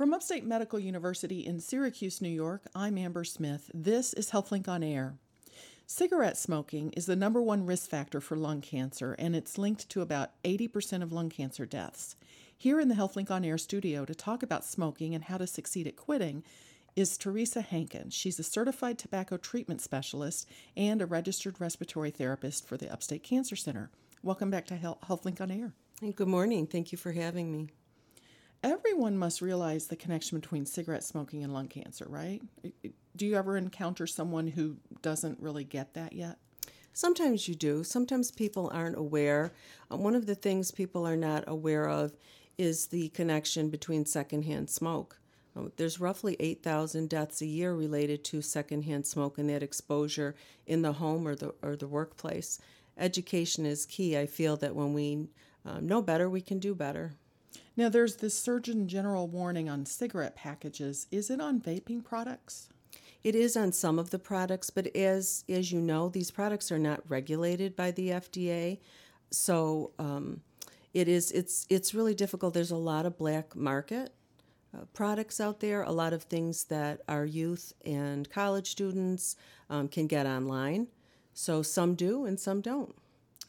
From Upstate Medical University in Syracuse, New York, I'm Amber Smith. This is HealthLink on Air. Cigarette smoking is the number one risk factor for lung cancer, and it's linked to about 80% of lung cancer deaths. Here in the HealthLink on Air studio to talk about smoking and how to succeed at quitting is Teresa Hankin. She's a certified tobacco treatment specialist and a registered respiratory therapist for the Upstate Cancer Center. Welcome back to HealthLink on Air. Good morning. Thank you for having me. Everyone must realize the connection between cigarette smoking and lung cancer, right? Do you ever encounter someone who doesn't really get that yet? Sometimes you do. Sometimes people aren't aware. Uh, one of the things people are not aware of is the connection between secondhand smoke. Uh, there's roughly 8,000 deaths a year related to secondhand smoke and that exposure in the home or the, or the workplace. Education is key. I feel that when we um, know better, we can do better. Now, there's this Surgeon General warning on cigarette packages. Is it on vaping products? It is on some of the products, but as as you know, these products are not regulated by the FDA, so um, it is it's it's really difficult. There's a lot of black market uh, products out there, a lot of things that our youth and college students um, can get online. So some do and some don't.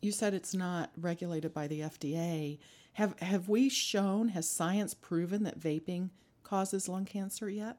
You said it's not regulated by the FDA. Have have we shown has science proven that vaping causes lung cancer yet?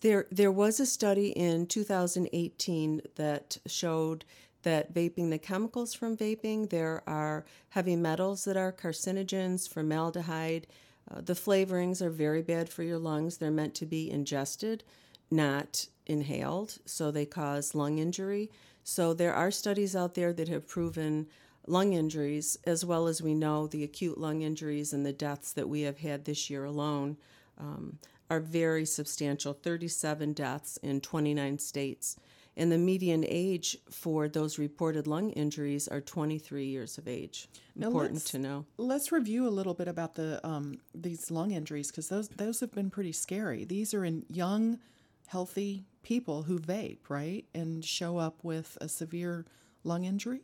There there was a study in 2018 that showed that vaping the chemicals from vaping there are heavy metals that are carcinogens, formaldehyde. Uh, the flavorings are very bad for your lungs. They're meant to be ingested, not inhaled, so they cause lung injury. So there are studies out there that have proven lung injuries, as well as we know the acute lung injuries and the deaths that we have had this year alone, um, are very substantial 37 deaths in 29 states. And the median age for those reported lung injuries are 23 years of age. Now Important to know. Let's review a little bit about the um, these lung injuries because those those have been pretty scary. These are in young, healthy people who vape, right, and show up with a severe lung injury?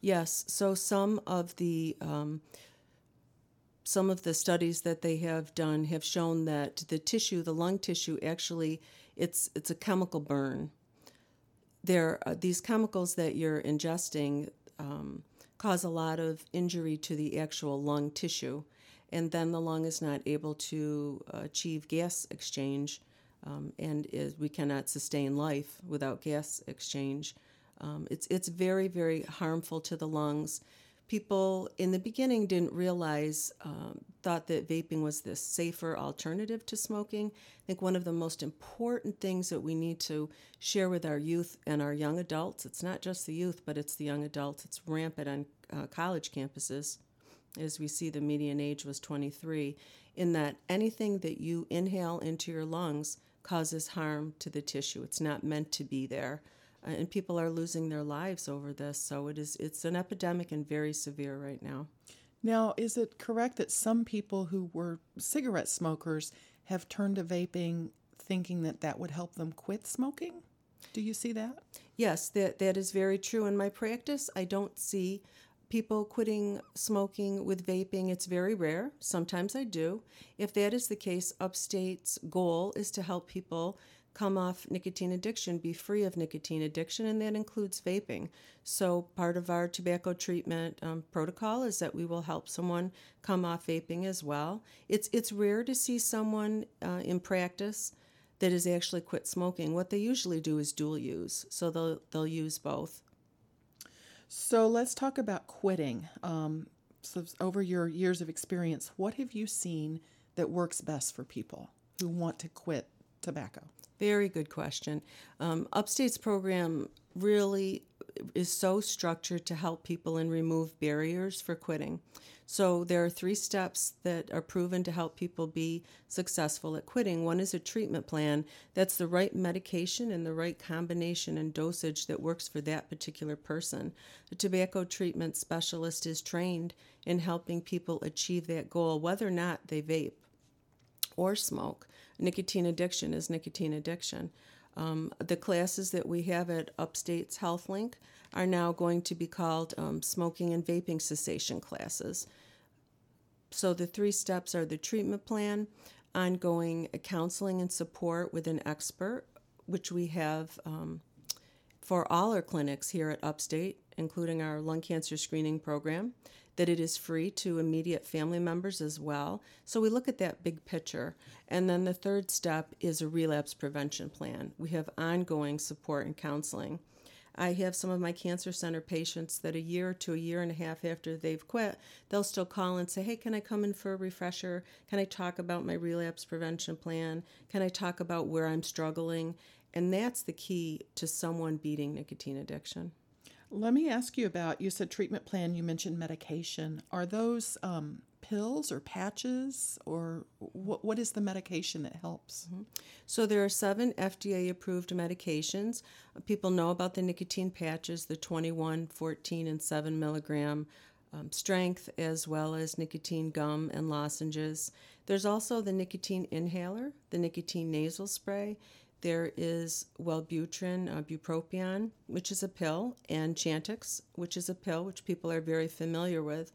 Yes. So some of the um, some of the studies that they have done have shown that the tissue, the lung tissue, actually it's it's a chemical burn. There, are these chemicals that you're ingesting um, cause a lot of injury to the actual lung tissue, and then the lung is not able to achieve gas exchange um, and is, we cannot sustain life without gas exchange. Um, it's it's very very harmful to the lungs. People in the beginning didn't realize, um, thought that vaping was this safer alternative to smoking. I think one of the most important things that we need to share with our youth and our young adults, it's not just the youth, but it's the young adults, it's rampant on uh, college campuses, as we see the median age was 23, in that anything that you inhale into your lungs causes harm to the tissue. It's not meant to be there. Uh, and people are losing their lives over this. So it is it's an epidemic and very severe right now. Now, is it correct that some people who were cigarette smokers have turned to vaping thinking that that would help them quit smoking? Do you see that? Yes, that that is very true in my practice. I don't see people quitting smoking with vaping. It's very rare. Sometimes I do. If that is the case, Upstate's goal is to help people come off nicotine addiction, be free of nicotine addiction, and that includes vaping. So, part of our tobacco treatment um, protocol is that we will help someone come off vaping as well. It's it's rare to see someone uh, in practice that has actually quit smoking. What they usually do is dual use, so they'll they'll use both. So let's talk about quitting. Um, so over your years of experience, what have you seen that works best for people who want to quit tobacco? Very good question. Um, Upstate's program really is so structured to help people and remove barriers for quitting. So there are three steps that are proven to help people be successful at quitting. One is a treatment plan that's the right medication and the right combination and dosage that works for that particular person. The tobacco treatment specialist is trained in helping people achieve that goal, whether or not they vape or smoke. Nicotine addiction is nicotine addiction. Um, the classes that we have at Upstate's HealthLink are now going to be called um, smoking and vaping cessation classes. So the three steps are the treatment plan, ongoing counseling and support with an expert, which we have um, for all our clinics here at Upstate, including our lung cancer screening program, that it is free to immediate family members as well. So we look at that big picture. And then the third step is a relapse prevention plan. We have ongoing support and counseling. I have some of my cancer center patients that a year to a year and a half after they've quit, they'll still call and say, Hey, can I come in for a refresher? Can I talk about my relapse prevention plan? Can I talk about where I'm struggling? And that's the key to someone beating nicotine addiction. Let me ask you about you said treatment plan, you mentioned medication. Are those um, pills or patches, or what, what is the medication that helps? Mm-hmm. So, there are seven FDA approved medications. People know about the nicotine patches, the 21, 14, and 7 milligram um, strength, as well as nicotine gum and lozenges. There's also the nicotine inhaler, the nicotine nasal spray, there is Wellbutrin, uh, bupropion, which is a pill, and Chantix, which is a pill, which people are very familiar with.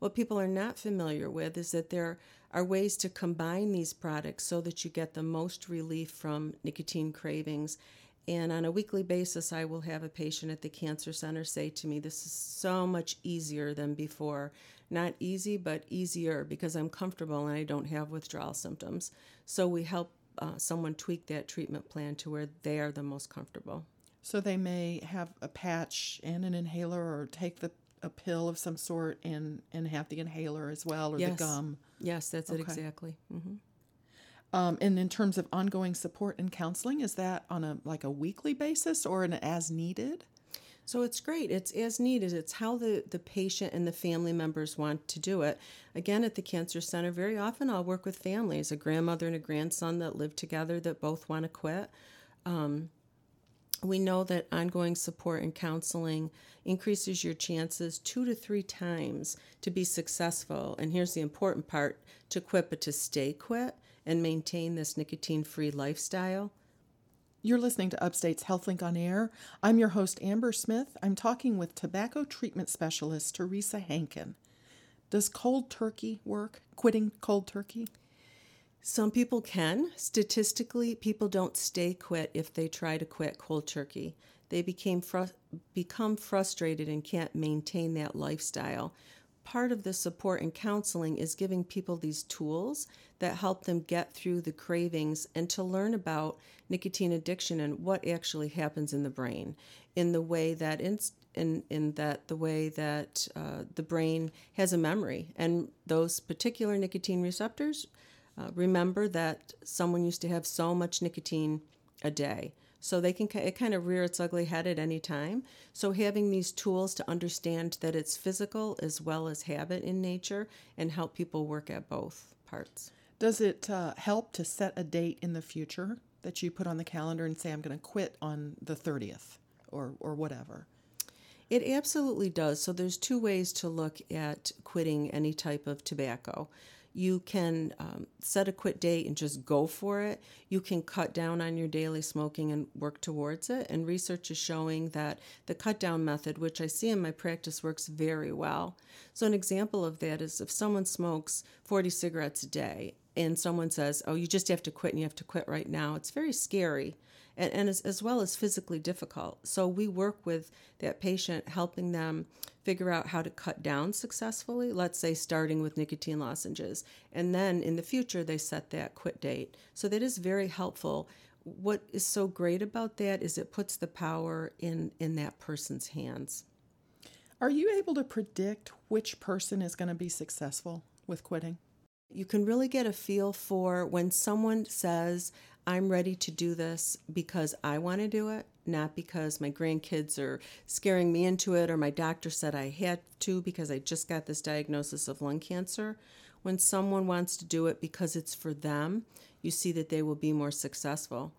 What people are not familiar with is that there are ways to combine these products so that you get the most relief from nicotine cravings. And on a weekly basis, I will have a patient at the cancer center say to me, This is so much easier than before. Not easy, but easier because I'm comfortable and I don't have withdrawal symptoms. So we help uh, someone tweak that treatment plan to where they are the most comfortable. So they may have a patch and an inhaler, or take the a pill of some sort and and have the inhaler as well, or yes. the gum. Yes, that's okay. it exactly. Mm-hmm. Um, and in terms of ongoing support and counseling, is that on a like a weekly basis or an as needed? So it's great. It's as needed. It's how the, the patient and the family members want to do it. Again, at the Cancer Center, very often I'll work with families, a grandmother and a grandson that live together that both want to quit. Um, we know that ongoing support and counseling increases your chances two to three times to be successful. And here's the important part to quit, but to stay quit and maintain this nicotine free lifestyle. You're listening to Upstate's HealthLink on Air. I'm your host, Amber Smith. I'm talking with tobacco treatment specialist Teresa Hankin. Does cold turkey work? Quitting cold turkey? Some people can. Statistically, people don't stay quit if they try to quit cold turkey. They became fru- become frustrated and can't maintain that lifestyle part of the support and counseling is giving people these tools that help them get through the cravings and to learn about nicotine addiction and what actually happens in the brain in the way that in, in, in that the way that uh, the brain has a memory. And those particular nicotine receptors uh, remember that someone used to have so much nicotine a day so they can it kind of rear its ugly head at any time. So having these tools to understand that it's physical as well as habit in nature and help people work at both parts. Does it uh, help to set a date in the future that you put on the calendar and say i'm going to quit on the 30th or or whatever? It absolutely does. So there's two ways to look at quitting any type of tobacco you can um, set a quit date and just go for it. You can cut down on your daily smoking and work towards it. And research is showing that the cut down method, which I see in my practice, works very well. So, an example of that is if someone smokes 40 cigarettes a day and someone says, Oh, you just have to quit and you have to quit right now, it's very scary and, and as, as well as physically difficult. So we work with that patient, helping them figure out how to cut down successfully, let's say starting with nicotine lozenges. And then in the future, they set that quit date. So that is very helpful. What is so great about that is it puts the power in, in that person's hands. Are you able to predict which person is going to be successful with quitting? You can really get a feel for when someone says, I'm ready to do this because I want to do it, not because my grandkids are scaring me into it or my doctor said I had to because I just got this diagnosis of lung cancer. When someone wants to do it because it's for them, you see that they will be more successful.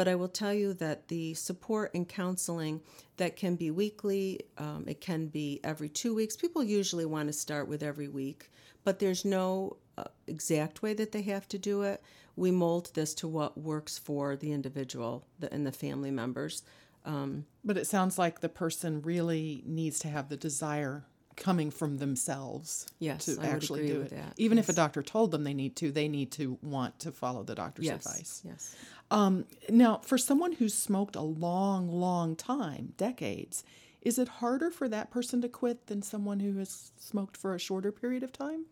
But I will tell you that the support and counseling that can be weekly, um, it can be every two weeks. People usually want to start with every week, but there's no uh, exact way that they have to do it we mold this to what works for the individual and the family members. Um, but it sounds like the person really needs to have the desire coming from themselves Yes, to I actually do it. Even if a doctor told them they need to, they need to want to follow the doctor's yes, advice. yes. Um, now, for someone who's smoked a long, long time, decades, is it harder for that person to quit than someone who has smoked for a shorter period of time?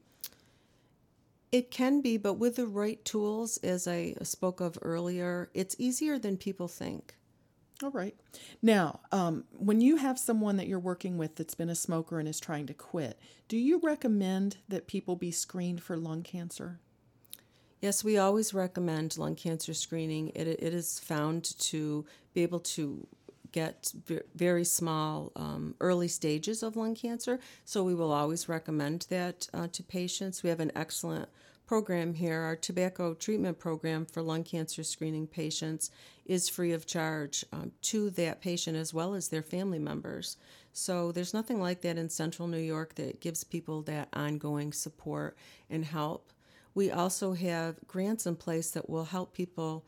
It can be, but with the right tools, as I spoke of earlier, it's easier than people think. All right. Now, um, when you have someone that you're working with that's been a smoker and is trying to quit, do you recommend that people be screened for lung cancer? Yes, we always recommend lung cancer screening. It, it is found to be able to get very small um, early stages of lung cancer. So we will always recommend that uh, to patients. We have an excellent program here. Our tobacco treatment program for lung cancer screening patients is free of charge um, to that patient as well as their family members. So there's nothing like that in central New York that gives people that ongoing support and help. We also have grants in place that will help people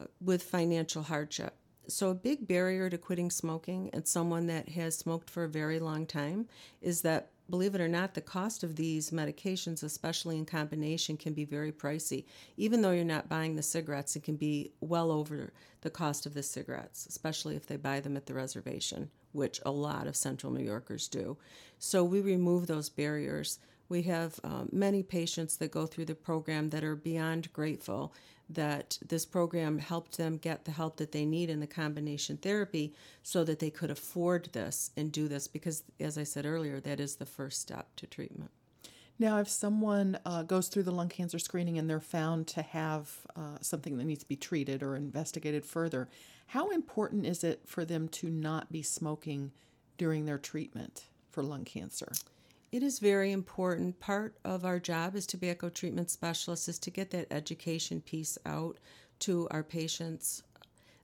uh, with financial hardship. So, a big barrier to quitting smoking and someone that has smoked for a very long time is that, believe it or not, the cost of these medications, especially in combination, can be very pricey. Even though you're not buying the cigarettes, it can be well over the cost of the cigarettes, especially if they buy them at the reservation, which a lot of central New Yorkers do. So, we remove those barriers. We have um, many patients that go through the program that are beyond grateful that this program helped them get the help that they need in the combination therapy so that they could afford this and do this because, as I said earlier, that is the first step to treatment. Now, if someone uh, goes through the lung cancer screening and they're found to have uh, something that needs to be treated or investigated further, how important is it for them to not be smoking during their treatment for lung cancer? It is very important. Part of our job as tobacco treatment specialists is to get that education piece out to our patients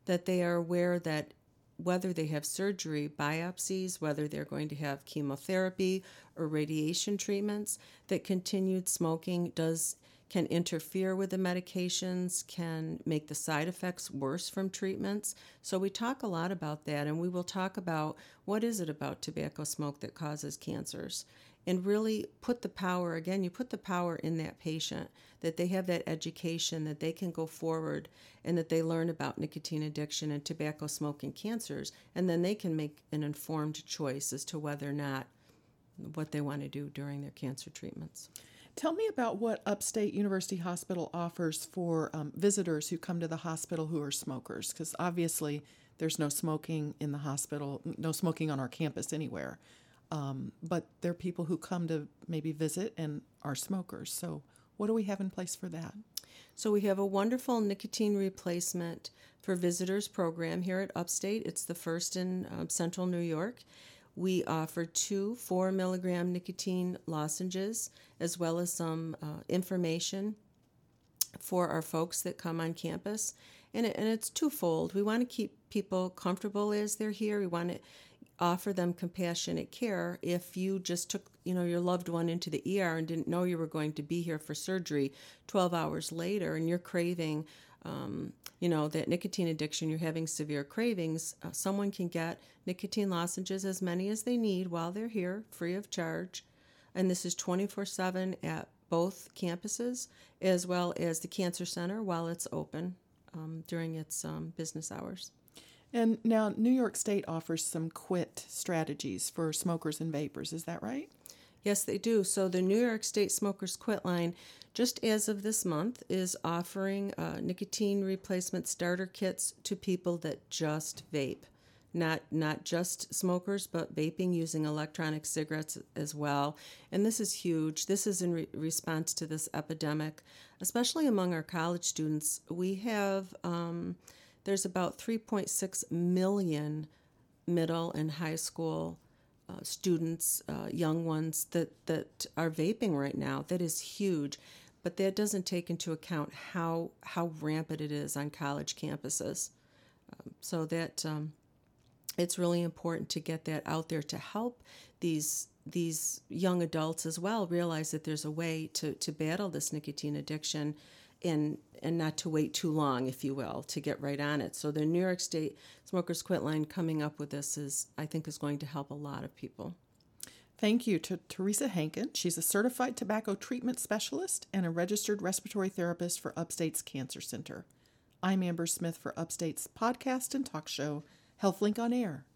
that they are aware that whether they have surgery, biopsies, whether they're going to have chemotherapy or radiation treatments, that continued smoking does can interfere with the medications, can make the side effects worse from treatments. So we talk a lot about that and we will talk about what is it about tobacco smoke that causes cancers and really put the power again you put the power in that patient that they have that education that they can go forward and that they learn about nicotine addiction and tobacco smoking cancers and then they can make an informed choice as to whether or not what they want to do during their cancer treatments Tell me about what Upstate University Hospital offers for um, visitors who come to the hospital who are smokers, because obviously there's no smoking in the hospital, no smoking on our campus anywhere. Um, but there are people who come to maybe visit and are smokers. So, what do we have in place for that? So we have a wonderful nicotine replacement for visitors program here at Upstate. It's the first in um, Central New York. We offer two four milligram nicotine lozenges as well as some uh, information for our folks that come on campus. And, it, and it's twofold. We want to keep people comfortable as they're here. We want to offer them compassionate care if you just took you know your loved one into the ER and didn't know you were going to be here for surgery 12 hours later and you're craving um, you know that nicotine addiction you're having severe cravings uh, someone can get nicotine lozenges as many as they need while they're here free of charge. And this is 24/7 at both campuses as well as the cancer center while it's open um, during its um, business hours And now, New York State offers some quit strategies for smokers and vapors. Is that right? Yes, they do. So the New York State Smokers Quit line, just as of this month, is offering uh, nicotine replacement starter kits to people that just vape. Not not just smokers, but vaping using electronic cigarettes as well. And this is huge. This is in re- response to this epidemic, especially among our college students. We have um, there's about 3.6 million middle and high school uh, students, uh, young ones that, that are vaping right now. That is huge, but that doesn't take into account how how rampant it is on college campuses. Um, so that um, it's really important to get that out there to help these these young adults as well realize that there's a way to to battle this nicotine addiction and and not to wait too long, if you will, to get right on it. So the New York State Smokers Quit Line coming up with this is, I think, is going to help a lot of people. Thank you to Teresa Hankin. She's a certified tobacco treatment specialist and a registered respiratory therapist for Upstate's Cancer Center. I'm Amber Smith for Upstate's podcast and talk show, HealthLink on Air.